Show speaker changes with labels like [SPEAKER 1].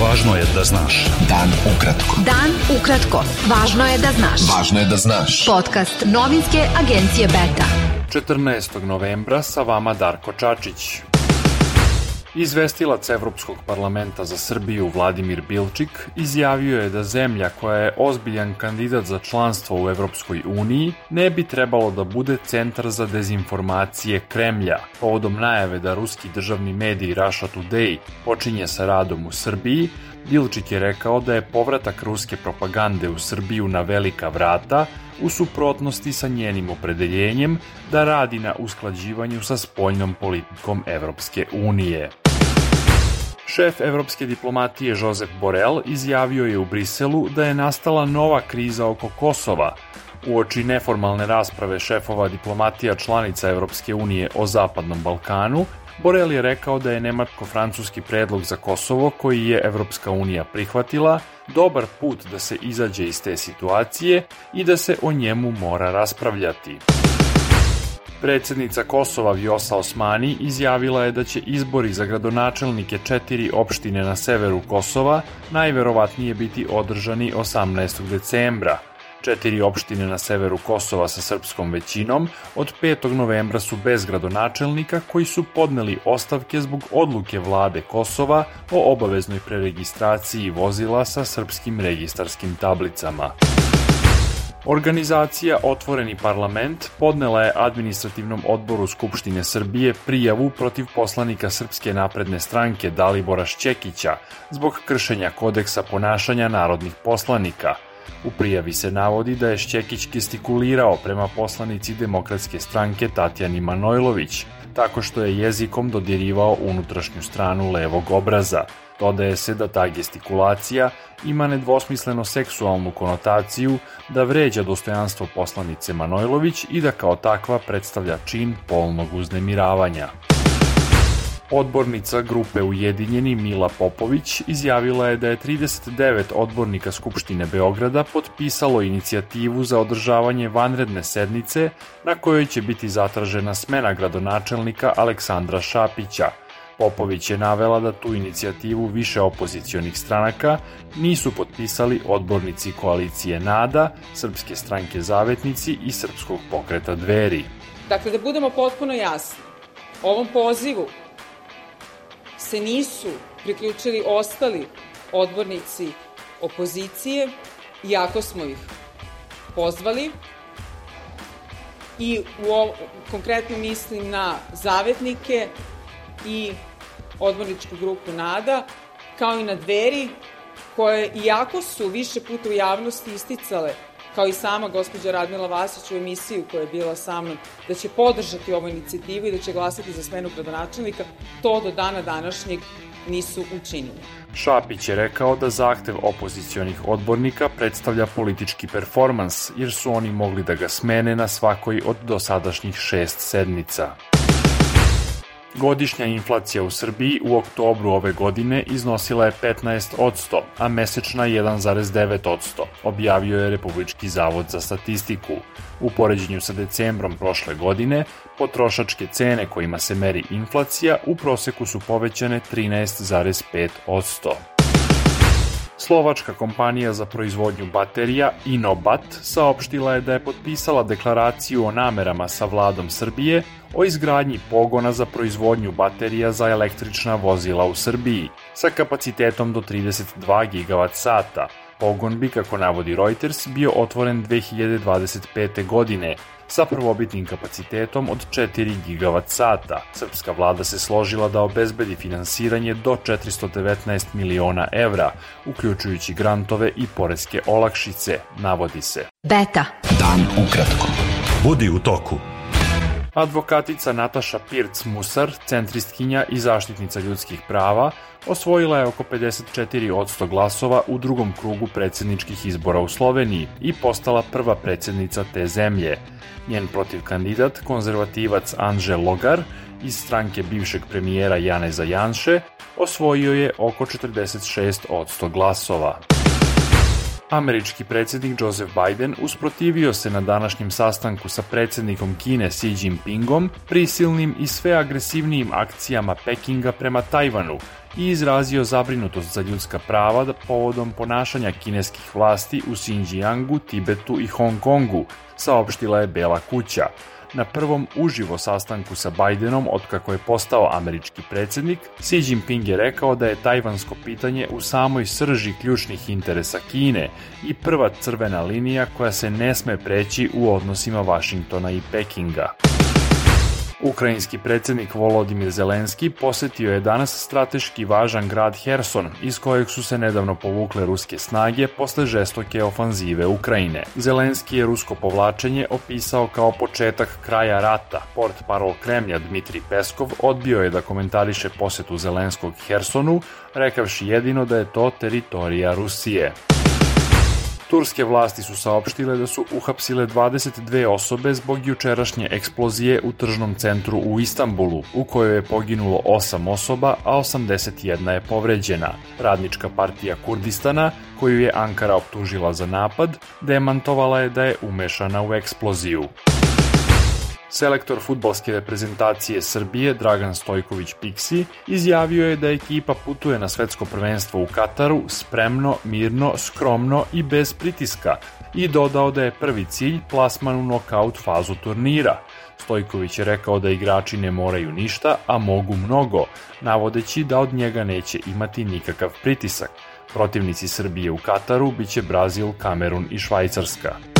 [SPEAKER 1] Važno je da znaš.
[SPEAKER 2] Dan ukratko.
[SPEAKER 3] Dan ukratko. Važno je da znaš.
[SPEAKER 2] Važno je da znaš.
[SPEAKER 3] Podcast novinske agencije Beta.
[SPEAKER 4] 14. novembra sa vama Darko Čačić. Izvestilac Evropskog parlamenta za Srbiju Vladimir Bilčik izjavio je da zemlja koja je ozbiljan kandidat za članstvo u Evropskoj uniji ne bi trebalo da bude centar za dezinformacije Kremlja. Povodom najave da ruski državni medij Russia Today počinje sa radom u Srbiji, Bilčik je rekao da je povratak ruske propagande u Srbiju na velika vrata u suprotnosti sa njenim opredeljenjem da radi na usklađivanju sa spoljnom politikom Evropske unije. Šef evropske diplomatije Josep Borel izjavio je u Briselu da je nastala nova kriza oko Kosova, Uoči neformalne rasprave šefova diplomatija članica Evropske unije o Zapadnom Balkanu, Borel je rekao da je nemačko-francuski predlog za Kosovo, koji je Evropska unija prihvatila, dobar put da se izađe iz te situacije i da se o njemu mora raspravljati. Predsednica Kosova Vjosa Osmani izjavila je da će izbori za gradonačelnike četiri opštine na severu Kosova najverovatnije biti održani 18. decembra. Četiri opštine na severu Kosova sa srpskom većinom od 5. novembra su bez gradonačelnika koji su podneli ostavke zbog odluke vlade Kosova o obaveznoj preregistraciji vozila sa srpskim registarskim tablicama. Organizacija Otvoreni parlament podnela je administrativnom odboru Skupštine Srbije prijavu protiv poslanika Srpske napredne stranke Dalibora Šćekića zbog kršenja kodeksa ponašanja narodnih poslanika. U prijavi se navodi da je Šćekić gestikulirao prema poslanici Demokratske stranke Tatjani Manojlović, tako što je jezikom dodirivao unutrašnju stranu levog obraza. Dodaje se da ta gestikulacija ima nedvosmisleno seksualnu konotaciju, da vređa dostojanstvo poslanice Manojlović i da kao takva predstavlja čin polnog uznemiravanja. Odbornica grupe Ujedinjeni Mila Popović izjavila je da je 39 odbornika Skupštine Beograda potpisalo inicijativu za održavanje vanredne sednice na kojoj će biti zatražena smena gradonačelnika Aleksandra Šapića. Popović je navela da tu inicijativu više opozicionih stranaka nisu potpisali odbornici koalicije NADA, Srpske stranke Zavetnici i Srpskog pokreta Dveri.
[SPEAKER 5] Dakle, da budemo potpuno jasni, ovom pozivu se nisu priključili ostali odbornici opozicije, iako smo ih pozvali, i u ovo, konkretno mislim na zavetnike i odborničku grupu NADA, kao i na dveri, koje, iako su više puta u javnosti isticale kao i sama gospođa Radmila Vasić u emisiju koja je bila sa mnom, da će podržati ovu inicijativu i da će glasati za smenu gradonačelnika, to do dana današnjeg nisu učinili.
[SPEAKER 4] Šapić je rekao da zahtev opozicionih odbornika predstavlja politički performans, jer su oni mogli da ga smene na svakoj od dosadašnjih šest sednica. Godišnja inflacija u Srbiji u oktobru ove godine iznosila je 15%, a mesečna 1,9%, objavio je Republički zavod za statistiku. U poređenju sa decembrom prošle godine, potrošačke cene kojima se meri inflacija u proseku su povećane 13,5%. Slovačka kompanija za proizvodnju baterija Inobat saopštila je da je potpisala deklaraciju o namerama sa vladom Srbije o izgradnji pogona za proizvodnju baterija za električna vozila u Srbiji sa kapacitetom do 32 gigavat sata. Pogon bi, kako navodi Reuters, bio otvoren 2025. godine sa prvobitnim kapacitetom od 4 gigavat sata. Srpska vlada se složila da obezbedi finansiranje do 419 miliona evra, uključujući grantove i poreske olakšice, navodi se.
[SPEAKER 3] Beta.
[SPEAKER 2] Dan ukratko.
[SPEAKER 1] Budi u toku.
[SPEAKER 4] Advokatica Nataša Pirc-Musar, centristkinja i zaštitnica ljudskih prava, osvojila je oko 54% glasova u drugom krugu predsedničkih izbora u Sloveniji i postala prva predsednica te zemlje. Njen protiv kandidat, konzervativac Anže Logar, iz stranke bivšeg premijera Janeza Janše, osvojio je oko 46% glasova. Američki predsednik Joseph Biden usprotivio se na današnjem sastanku sa predsednikom Kine Xi Jinpingom prisilnim i sve agresivnijim akcijama Pekinga prema Tajvanu i izrazio zabrinutost za ljudska prava da povodom ponašanja kineskih vlasti u Xinjiangu, Tibetu i Hong Kongu, saopštila je Bela kuća na prvom uživo sastanku sa Bidenom otkako je postao američki predsednik, Xi Jinping je rekao da je tajvansko pitanje u samoj srži ključnih interesa Kine i prva crvena linija koja se ne sme preći u odnosima Vašingtona i Pekinga. Ukrajinski predsednik Volodimir Zelenski posetio je danas strateški važan grad Herson, iz kojeg su se nedavno povukle ruske snage posle žestoke ofanzive Ukrajine. Zelenski je rusko povlačenje opisao kao početak kraja rata. Port parol Kremlja Dmitri Peskov odbio je da komentariše posetu Zelenskog Hersonu, rekavši jedino da je to teritorija Rusije. Turske vlasti su saopštile da su uhapsile 22 osobe zbog jučerašnje eksplozije u tržnom centru u Istanbulu, u kojoj je poginulo 8 osoba, a 81 je povređena. Radnička partija Kurdistana, koju je Ankara optužila za napad, demantovala je da je umešana u eksploziju. Selektor futbalske reprezentacije Srbije Dragan Stojković Piksi izjavio je da ekipa putuje na svetsko prvenstvo u Kataru spremno, mirno, skromno i bez pritiska i dodao da je prvi cilj plasman u nokaut fazu turnira. Stojković je rekao da igrači ne moraju ništa, a mogu mnogo, navodeći da od njega neće imati nikakav pritisak. Protivnici Srbije u Kataru biće Brazil, Kamerun i Švajcarska.